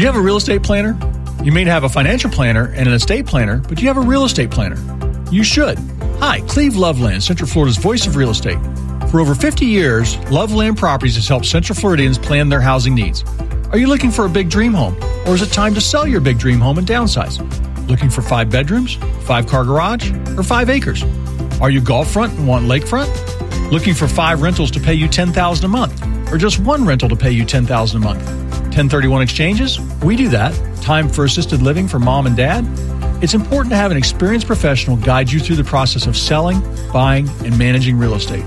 Do you have a real estate planner? You may have a financial planner and an estate planner, but do you have a real estate planner? You should. Hi, Cleve Loveland, Central Florida's voice of real estate. For over 50 years, Loveland Properties has helped Central Floridians plan their housing needs. Are you looking for a big dream home? Or is it time to sell your big dream home and downsize? Looking for five bedrooms, five car garage, or five acres? Are you golf front and want lakefront? Looking for five rentals to pay you 10,000 a month? Or just one rental to pay you 10,000 a month? 1031 exchanges? We do that. Time for assisted living for mom and dad? It's important to have an experienced professional guide you through the process of selling, buying, and managing real estate,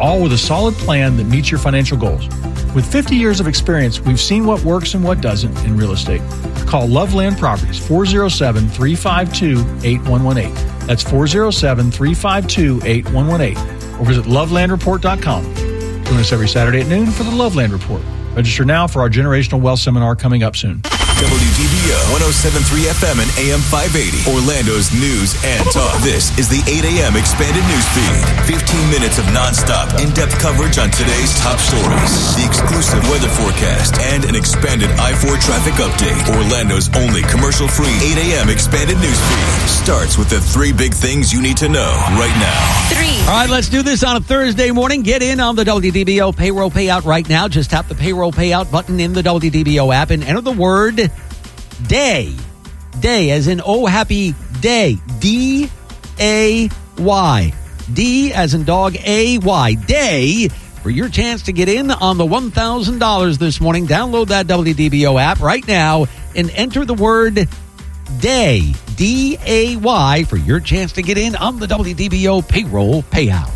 all with a solid plan that meets your financial goals. With 50 years of experience, we've seen what works and what doesn't in real estate. Call Loveland Properties 407 352 8118. That's 407 352 8118. Or visit lovelandreport.com. Join us every Saturday at noon for the Loveland Report. Register now for our Generational Wealth Seminar coming up soon. WDBO 1073 FM and AM 580. Orlando's news and talk. This is the 8 a.m. expanded news feed. 15 minutes of nonstop, in depth coverage on today's top stories, the exclusive weather forecast, and an expanded I 4 traffic update. Orlando's only commercial free 8 a.m. expanded news feed starts with the three big things you need to know right now. Three. All right, let's do this on a Thursday morning. Get in on the WDBO payroll payout right now. Just tap the payroll payout button in the WDBO app and enter the word day. Day, as in oh, happy day. D A Y. D as in dog A Y. Day for your chance to get in on the $1,000 this morning. Download that WDBO app right now and enter the word day. D A Y for your chance to get in on the WDBO payroll payouts.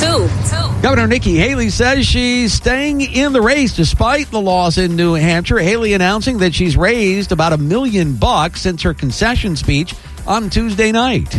Two. Two. Governor Nikki Haley says she's staying in the race despite the loss in New Hampshire. Haley announcing that she's raised about a million bucks since her concession speech on Tuesday night.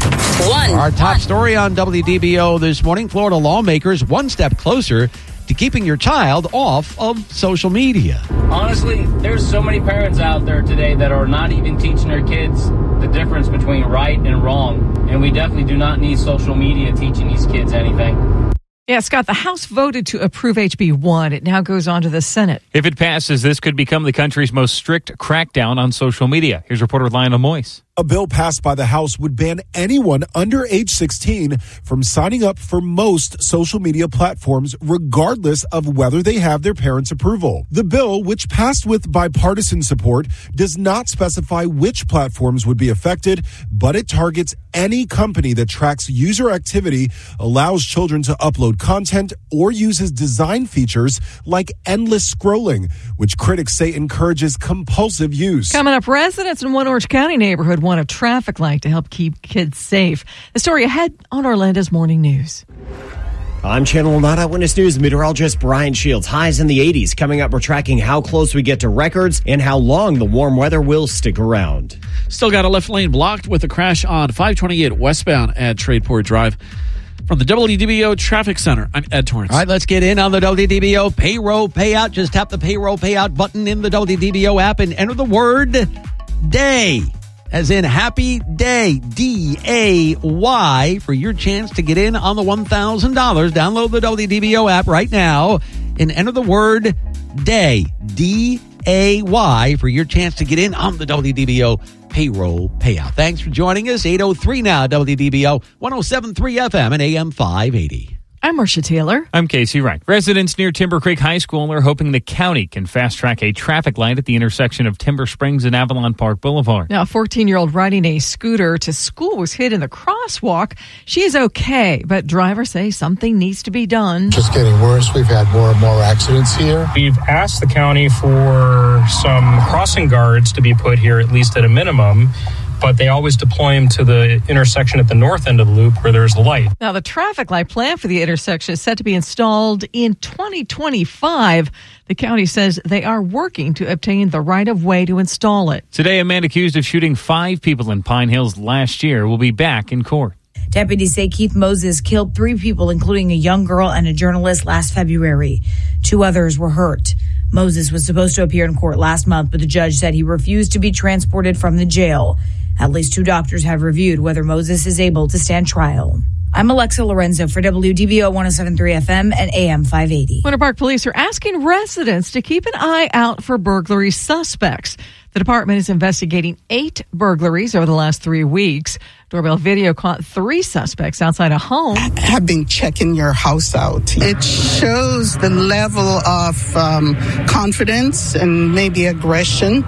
One. Our top One. story on WDBO this morning Florida lawmakers one step closer to keeping your child off of social media. Honestly, there's so many parents out there today that are not even teaching their kids the difference between right and wrong. And we definitely do not need social media teaching these kids anything. Yeah, Scott, the House voted to approve HB 1. It now goes on to the Senate. If it passes, this could become the country's most strict crackdown on social media. Here's reporter Lionel Moise. A bill passed by the House would ban anyone under age 16 from signing up for most social media platforms, regardless of whether they have their parents' approval. The bill, which passed with bipartisan support, does not specify which platforms would be affected, but it targets any company that tracks user activity, allows children to upload content, or uses design features like endless scrolling, which critics say encourages compulsive use. Coming up, residents in one Orange County neighborhood want a traffic light to help keep kids safe. The story ahead on Orlando's Morning News. I'm Channel 9 Eyewitness News meteorologist Brian Shields. Highs in the 80s. Coming up, we're tracking how close we get to records and how long the warm weather will stick around. Still got a left lane blocked with a crash on 528 westbound at Tradeport Drive. From the WDBO Traffic Center, I'm Ed Torrance. All right, let's get in on the WDBO payroll payout. Just tap the payroll payout button in the WDBO app and enter the word day, as in happy day, D A Y, for your chance to get in on the $1,000. Download the WDBO app right now and enter the word day, D A Y, for your chance to get in on the WDBO payroll payout. Thanks for joining us. 803 now, WDBO 1073 FM and AM 580. I'm Marcia Taylor. I'm Casey Wright. Residents near Timber Creek High School are hoping the county can fast track a traffic light at the intersection of Timber Springs and Avalon Park Boulevard. Now, a 14 year old riding a scooter to school was hit in the crosswalk. She is okay, but drivers say something needs to be done. just getting worse. We've had more and more accidents here. We've asked the county for some crossing guards to be put here, at least at a minimum, but they always deploy them to the intersection at the north end of the loop where there's a light. Now, the traffic light plan for the intersection is set to be installed in 2025. The county says they are working to obtain the right of way to install it. Today, a man accused of shooting five people in Pine Hills last year will be back in court. Deputies say Keith Moses killed three people, including a young girl and a journalist, last February. Two others were hurt. Moses was supposed to appear in court last month, but the judge said he refused to be transported from the jail. At least two doctors have reviewed whether Moses is able to stand trial. I'm Alexa Lorenzo for WDBO 1073 FM and AM 580. Winter Park police are asking residents to keep an eye out for burglary suspects. The department is investigating eight burglaries over the last three weeks. Doorbell video caught three suspects outside a home. have been checking your house out. It shows the level of um, confidence and maybe aggression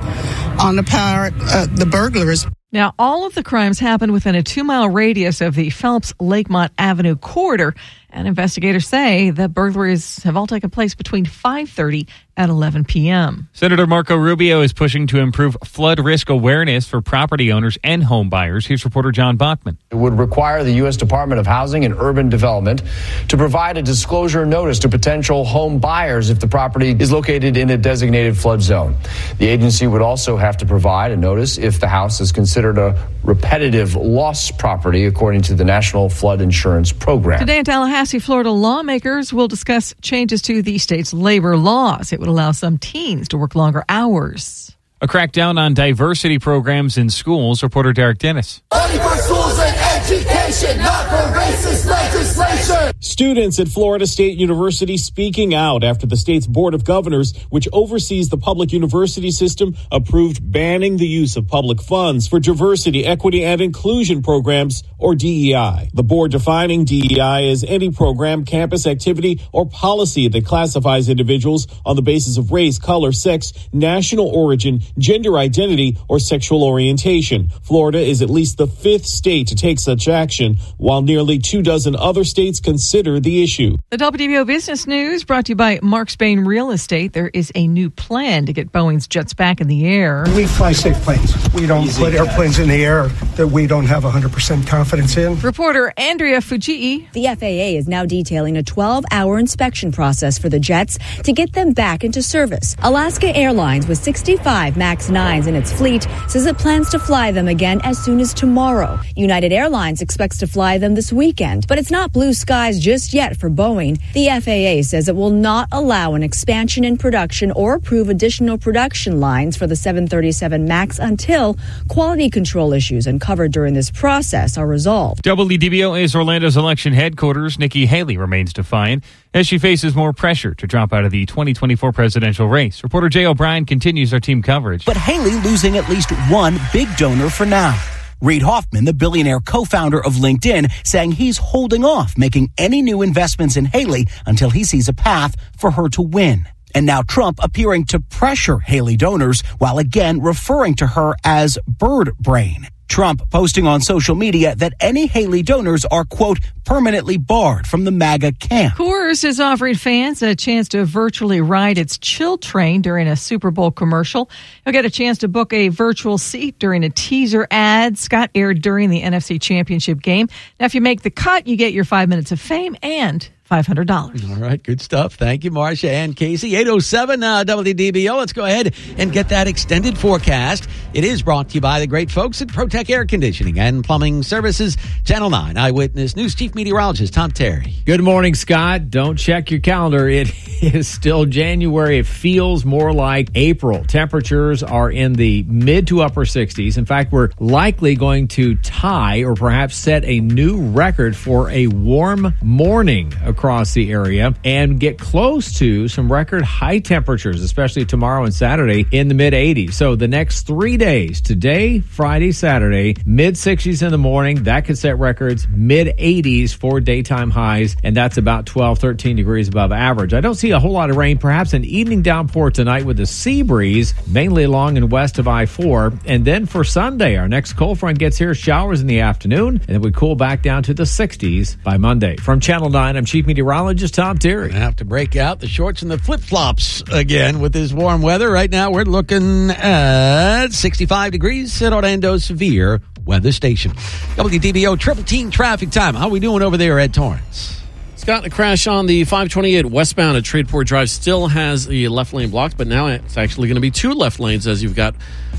on the part uh, the burglars. Now, all of the crimes happened within a two mile radius of the Phelps Lakemont Avenue corridor. And investigators say the burglaries have all taken place between 5:30 and 11 p.m. Senator Marco Rubio is pushing to improve flood risk awareness for property owners and home buyers. Here's reporter John Bachman. It would require the U.S. Department of Housing and Urban Development to provide a disclosure notice to potential home buyers if the property is located in a designated flood zone. The agency would also have to provide a notice if the house is considered a repetitive loss property, according to the National Flood Insurance Program. Today in Tallahassee, Florida, lawmakers will discuss changes to the state's labor laws. It would allow some teens to work longer hours. A crackdown on diversity programs in schools. Reporter Derek Dennis. Only for schools and education, not for racist legislation. Students at Florida State University speaking out after the state's Board of Governors, which oversees the public university system, approved banning the use of public funds for diversity, equity, and inclusion programs, or DEI. The board defining DEI as any program, campus activity, or policy that classifies individuals on the basis of race, color, sex, national origin, gender identity, or sexual orientation. Florida is at least the fifth state to take such action, while nearly two dozen other states consider the issue. The WDBO Business News brought to you by Mark Spain Real Estate. There is a new plan to get Boeing's jets back in the air. We fly safe planes. We don't Easy, put guys. airplanes in the air that we don't have 100% confidence in. Reporter Andrea Fujii. The FAA is now detailing a 12 hour inspection process for the jets to get them back into service. Alaska Airlines, with 65 MAX 9s in its fleet, says it plans to fly them again as soon as tomorrow. United Airlines expects to fly them this weekend, but it's not blue skies just yet for Boeing. The FAA says it will not allow an expansion in production or approve additional production lines for the 737 MAX until quality control issues uncovered during this process are resolved. WDBO is Orlando's election headquarters. Nikki Haley remains defiant as she faces more pressure to drop out of the 2024 presidential race. Reporter Jay O'Brien continues our team coverage. But Haley losing at least one big donor for now. Reid Hoffman, the billionaire co-founder of LinkedIn, saying he's holding off making any new investments in Haley until he sees a path for her to win. And now Trump appearing to pressure Haley donors while again referring to her as bird brain. Trump posting on social media that any Haley donors are, quote, permanently barred from the MAGA camp. Coors is offering fans a chance to virtually ride its chill train during a Super Bowl commercial. You'll get a chance to book a virtual seat during a teaser ad Scott aired during the NFC Championship game. Now, if you make the cut, you get your five minutes of fame and $500. All right, good stuff. Thank you, Marcia and Casey. 807 uh, WDBO. Let's go ahead and get that extended forecast. It is brought to you by the great folks at ProTech Air Conditioning and Plumbing Services, Channel 9 Eyewitness News Chief Meteorologist Tom Terry. Good morning, Scott. Don't check your calendar. It is still January. It feels more like April. Temperatures are in the mid to upper 60s. In fact, we're likely going to tie or perhaps set a new record for a warm morning across the area and get close to some record high temperatures, especially tomorrow and Saturday in the mid 80s. So the next three days, today, Friday, Saturday, mid 60s in the morning, that could set records, mid 80s for daytime highs, and that's about 12, 13 degrees above average. I don't see a whole lot of rain, perhaps an evening downpour tonight with a sea breeze, mainly along and west of I 4. And then for Sunday, our next cold front gets here, showers in the afternoon, and then we cool back down to the 60s by Monday. From Channel 9, I'm Chief Meteorologist Tom Terry. I have to break out the shorts and the flip flops again with this warm weather. Right now, we're looking at 65 degrees at Orlando Severe Weather Station. WDBO Triple Team Traffic Time. How we doing over there, Ed Torrance? Scott, a crash on the 528 westbound at Tradeport Drive still has the left lane blocked, but now it's actually going to be two left lanes as you've got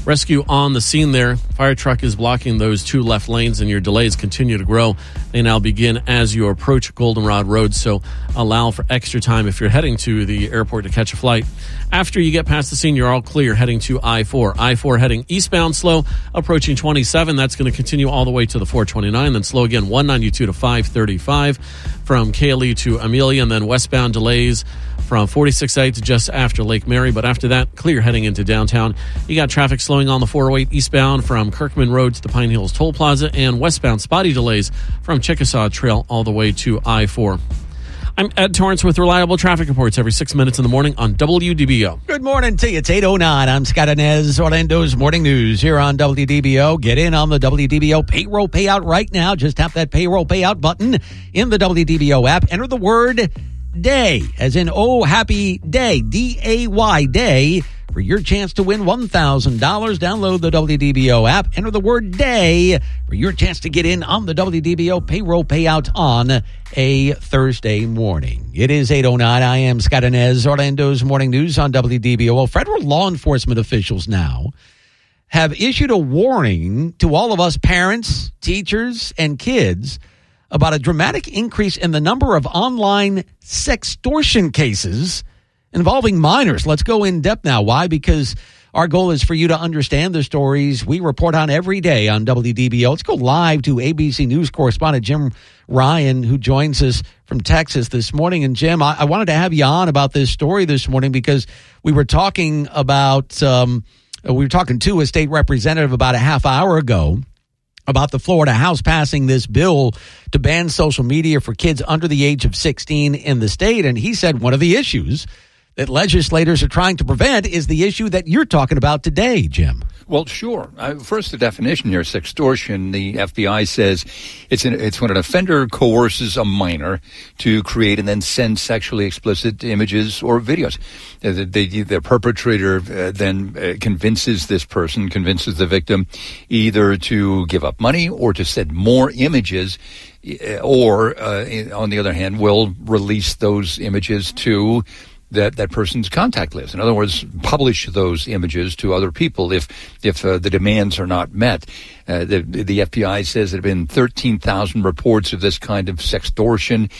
rescue on the scene there. Fire truck is blocking those two left lanes, and your delays continue to grow. They now begin as you approach Goldenrod Road, so allow for extra time if you're heading to the airport to catch a flight. After you get past the scene, you're all clear heading to I 4. I 4 heading eastbound slow, approaching 27. That's going to continue all the way to the 429, then slow again 192 to 535 from Kaley to Amelia, and then westbound delays from 46A to just after Lake Mary. But after that, clear heading into downtown. You got traffic slowing on the 408 eastbound from Kirkman Road to the Pine Hills Toll Plaza and westbound spotty delays from Chickasaw Trail all the way to I 4. I'm Ed Torrance with reliable traffic reports every six minutes in the morning on WDBO. Good morning to you. It's 809. I'm Scott Anez, Orlando's Morning News here on WDBO. Get in on the WDBO payroll payout right now. Just tap that payroll payout button in the WDBO app. Enter the word day, as in, oh, happy day, D A Y day, for your chance to win $1,000. Download the WDBO app. Enter the word day for your chance to get in on the WDBO payroll payout on a Thursday morning. It is 809. I am Scott Anez, Orlando's Morning News on WDBO. Well, federal law enforcement officials now have issued a warning to all of us parents, teachers, and kids about a dramatic increase in the number of online sextortion cases involving minors. Let's go in depth now. Why? Because our goal is for you to understand the stories we report on every day on WDBO. Let's go live to ABC News correspondent Jim Ryan, who joins us from Texas this morning. And Jim, I, I wanted to have you on about this story this morning because we were talking about, um, we were talking to a state representative about a half hour ago about the Florida House passing this bill to ban social media for kids under the age of 16 in the state. And he said one of the issues that legislators are trying to prevent is the issue that you're talking about today, Jim. Well, sure. Uh, first, the definition here: sextortion. The FBI says it's an, it's when an offender coerces a minor to create and then send sexually explicit images or videos. Uh, the, the, the, perpetrator uh, then uh, convinces this person, convinces the victim, either to give up money or to send more images, uh, or uh, on the other hand, will release those images to that that person's contact list. In other words, publish those images to other people if if uh, the demands are not met. Uh, the the FBI says there have been 13,000 reports of this kind of sextortion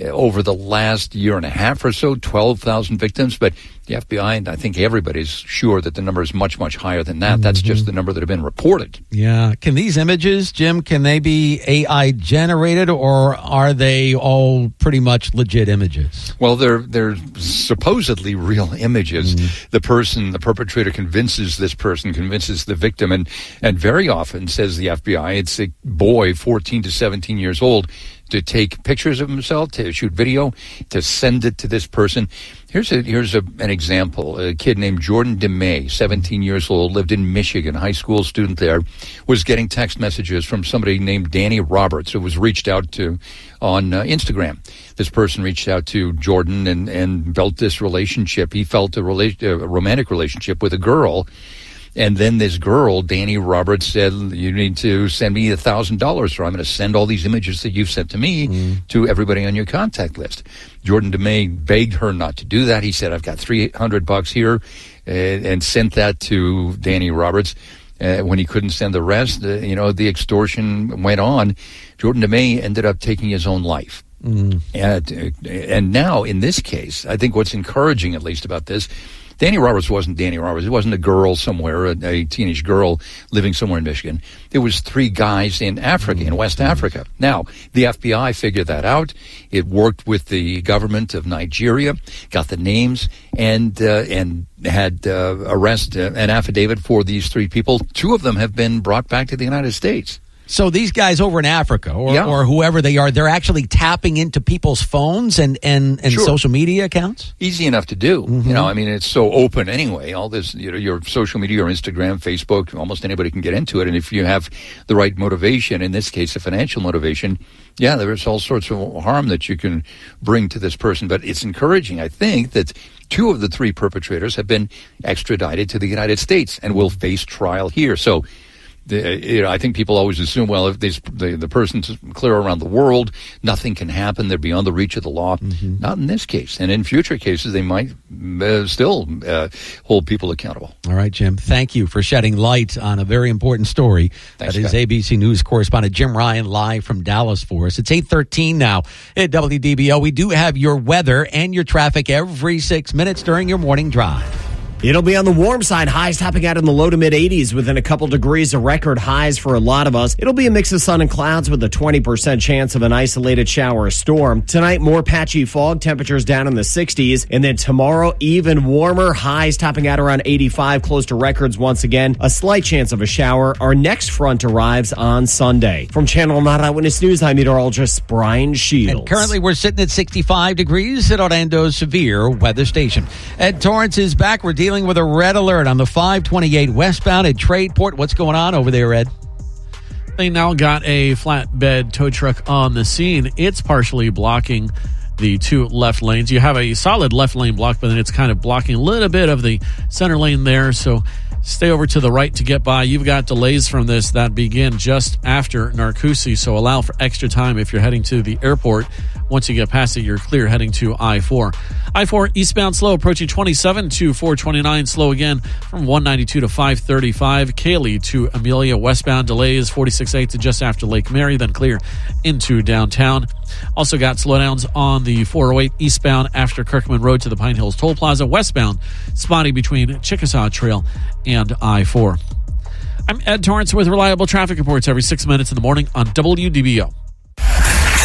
uh, over the last year and a half or so, 12,000 victims, but the FBI and I think everybody's sure that the number is much, much higher than that. Mm-hmm. That's just the number that have been reported. Yeah. Can these images, Jim, can they be AI generated or are they all pretty much legit images? Well, they're, they're supposedly real images. Mm-hmm. The person, the perpetrator convinces this person, convinces the victim, and, and very often, says the FBI, it's a boy, 14 to 17 years old, to take pictures of himself, to shoot video, to send it to this person. Here's a, here's a, an example. A kid named Jordan DeMay, 17 years old, lived in Michigan, high school student there, was getting text messages from somebody named Danny Roberts, who was reached out to on uh, Instagram. This person reached out to Jordan and, and built this relationship. He felt a, rela- a romantic relationship with a girl and then this girl, Danny Roberts, said, "You need to send me a thousand dollars, or I'm going to send all these images that you've sent to me mm. to everybody on your contact list." Jordan DeMay begged her not to do that. He said, "I've got three hundred bucks here," and, and, sent that to Danny Roberts. Uh, when he couldn't send the rest, uh, you know, the extortion went on. Jordan DeMay ended up taking his own life. Mm. And, and now, in this case, I think what's encouraging, at least about this, Danny Roberts wasn't Danny Roberts. It wasn't a girl somewhere, a, a teenage girl living somewhere in Michigan. It was three guys in Africa, in West Africa. Now, the FBI figured that out. It worked with the government of Nigeria, got the names, and uh, and had uh, arrest uh, an affidavit for these three people. Two of them have been brought back to the United States. So these guys over in Africa or, yeah. or whoever they are, they're actually tapping into people's phones and, and, and sure. social media accounts? Easy enough to do. Mm-hmm. You know, I mean, it's so open anyway. All this, you know, your social media, your Instagram, Facebook, almost anybody can get into it. And if you have the right motivation, in this case, a financial motivation, yeah, there's all sorts of harm that you can bring to this person. But it's encouraging, I think, that two of the three perpetrators have been extradited to the United States and will face trial here. So, the, you know, I think people always assume, well, if these, the, the person's clear around the world, nothing can happen. They're beyond the reach of the law. Mm-hmm. Not in this case. And in future cases, they might uh, still uh, hold people accountable. All right, Jim. Thank you for shedding light on a very important story. Thanks, that is Scott. ABC News correspondent Jim Ryan live from Dallas for us. It's 813 now at WDBO. We do have your weather and your traffic every six minutes during your morning drive. It'll be on the warm side, highs topping out in the low to mid 80s within a couple degrees of record highs for a lot of us. It'll be a mix of sun and clouds with a 20% chance of an isolated shower or storm. Tonight, more patchy fog, temperatures down in the 60s. And then tomorrow, even warmer, highs topping out around 85, close to records once again. A slight chance of a shower. Our next front arrives on Sunday. From Channel 9 Eyewitness News, I'm meteorologist Brian Shields. And currently, we're sitting at 65 degrees at Orlando's severe weather station. Ed Torrance is back. We're dealing with a red alert on the 528 westbound at Tradeport. What's going on over there, Ed? They now got a flatbed tow truck on the scene. It's partially blocking the two left lanes. You have a solid left lane block, but then it's kind of blocking a little bit of the center lane there. So stay over to the right to get by. You've got delays from this that begin just after Narcoossee, so allow for extra time if you're heading to the airport. Once you get past it, you're clear heading to I 4. I 4 eastbound slow approaching 27 to 429, slow again from 192 to 535. Kaley to Amelia westbound delays 46A to just after Lake Mary, then clear into downtown. Also got slowdowns on the 408 eastbound after Kirkman Road to the Pine Hills Toll Plaza, westbound spotty between Chickasaw Trail and I 4. I'm Ed Torrance with reliable traffic reports every six minutes in the morning on WDBO.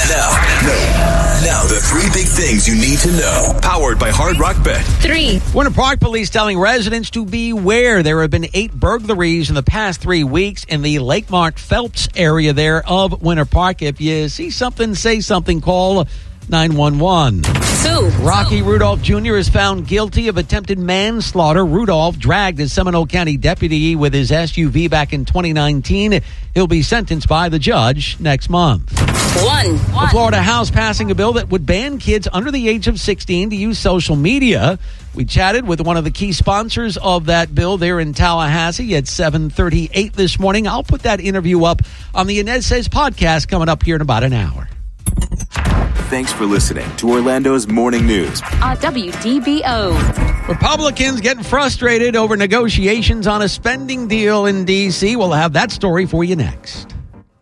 Now, now, now, the three big things you need to know. Powered by Hard Rock Bet. Three. Winter Park police telling residents to beware. There have been eight burglaries in the past three weeks in the Lakemont Phelps area there of Winter Park. If you see something, say something, call 911. Two. Rocky Rudolph Jr. is found guilty of attempted manslaughter. Rudolph dragged a Seminole County deputy with his SUV back in 2019. He'll be sentenced by the judge next month. One. The Florida House passing a bill that would ban kids under the age of 16 to use social media. We chatted with one of the key sponsors of that bill there in Tallahassee at 7:38 this morning. I'll put that interview up on the Anez Says podcast coming up here in about an hour. Thanks for listening to Orlando's Morning News. On WDBO. Republicans getting frustrated over negotiations on a spending deal in D.C. We'll have that story for you next.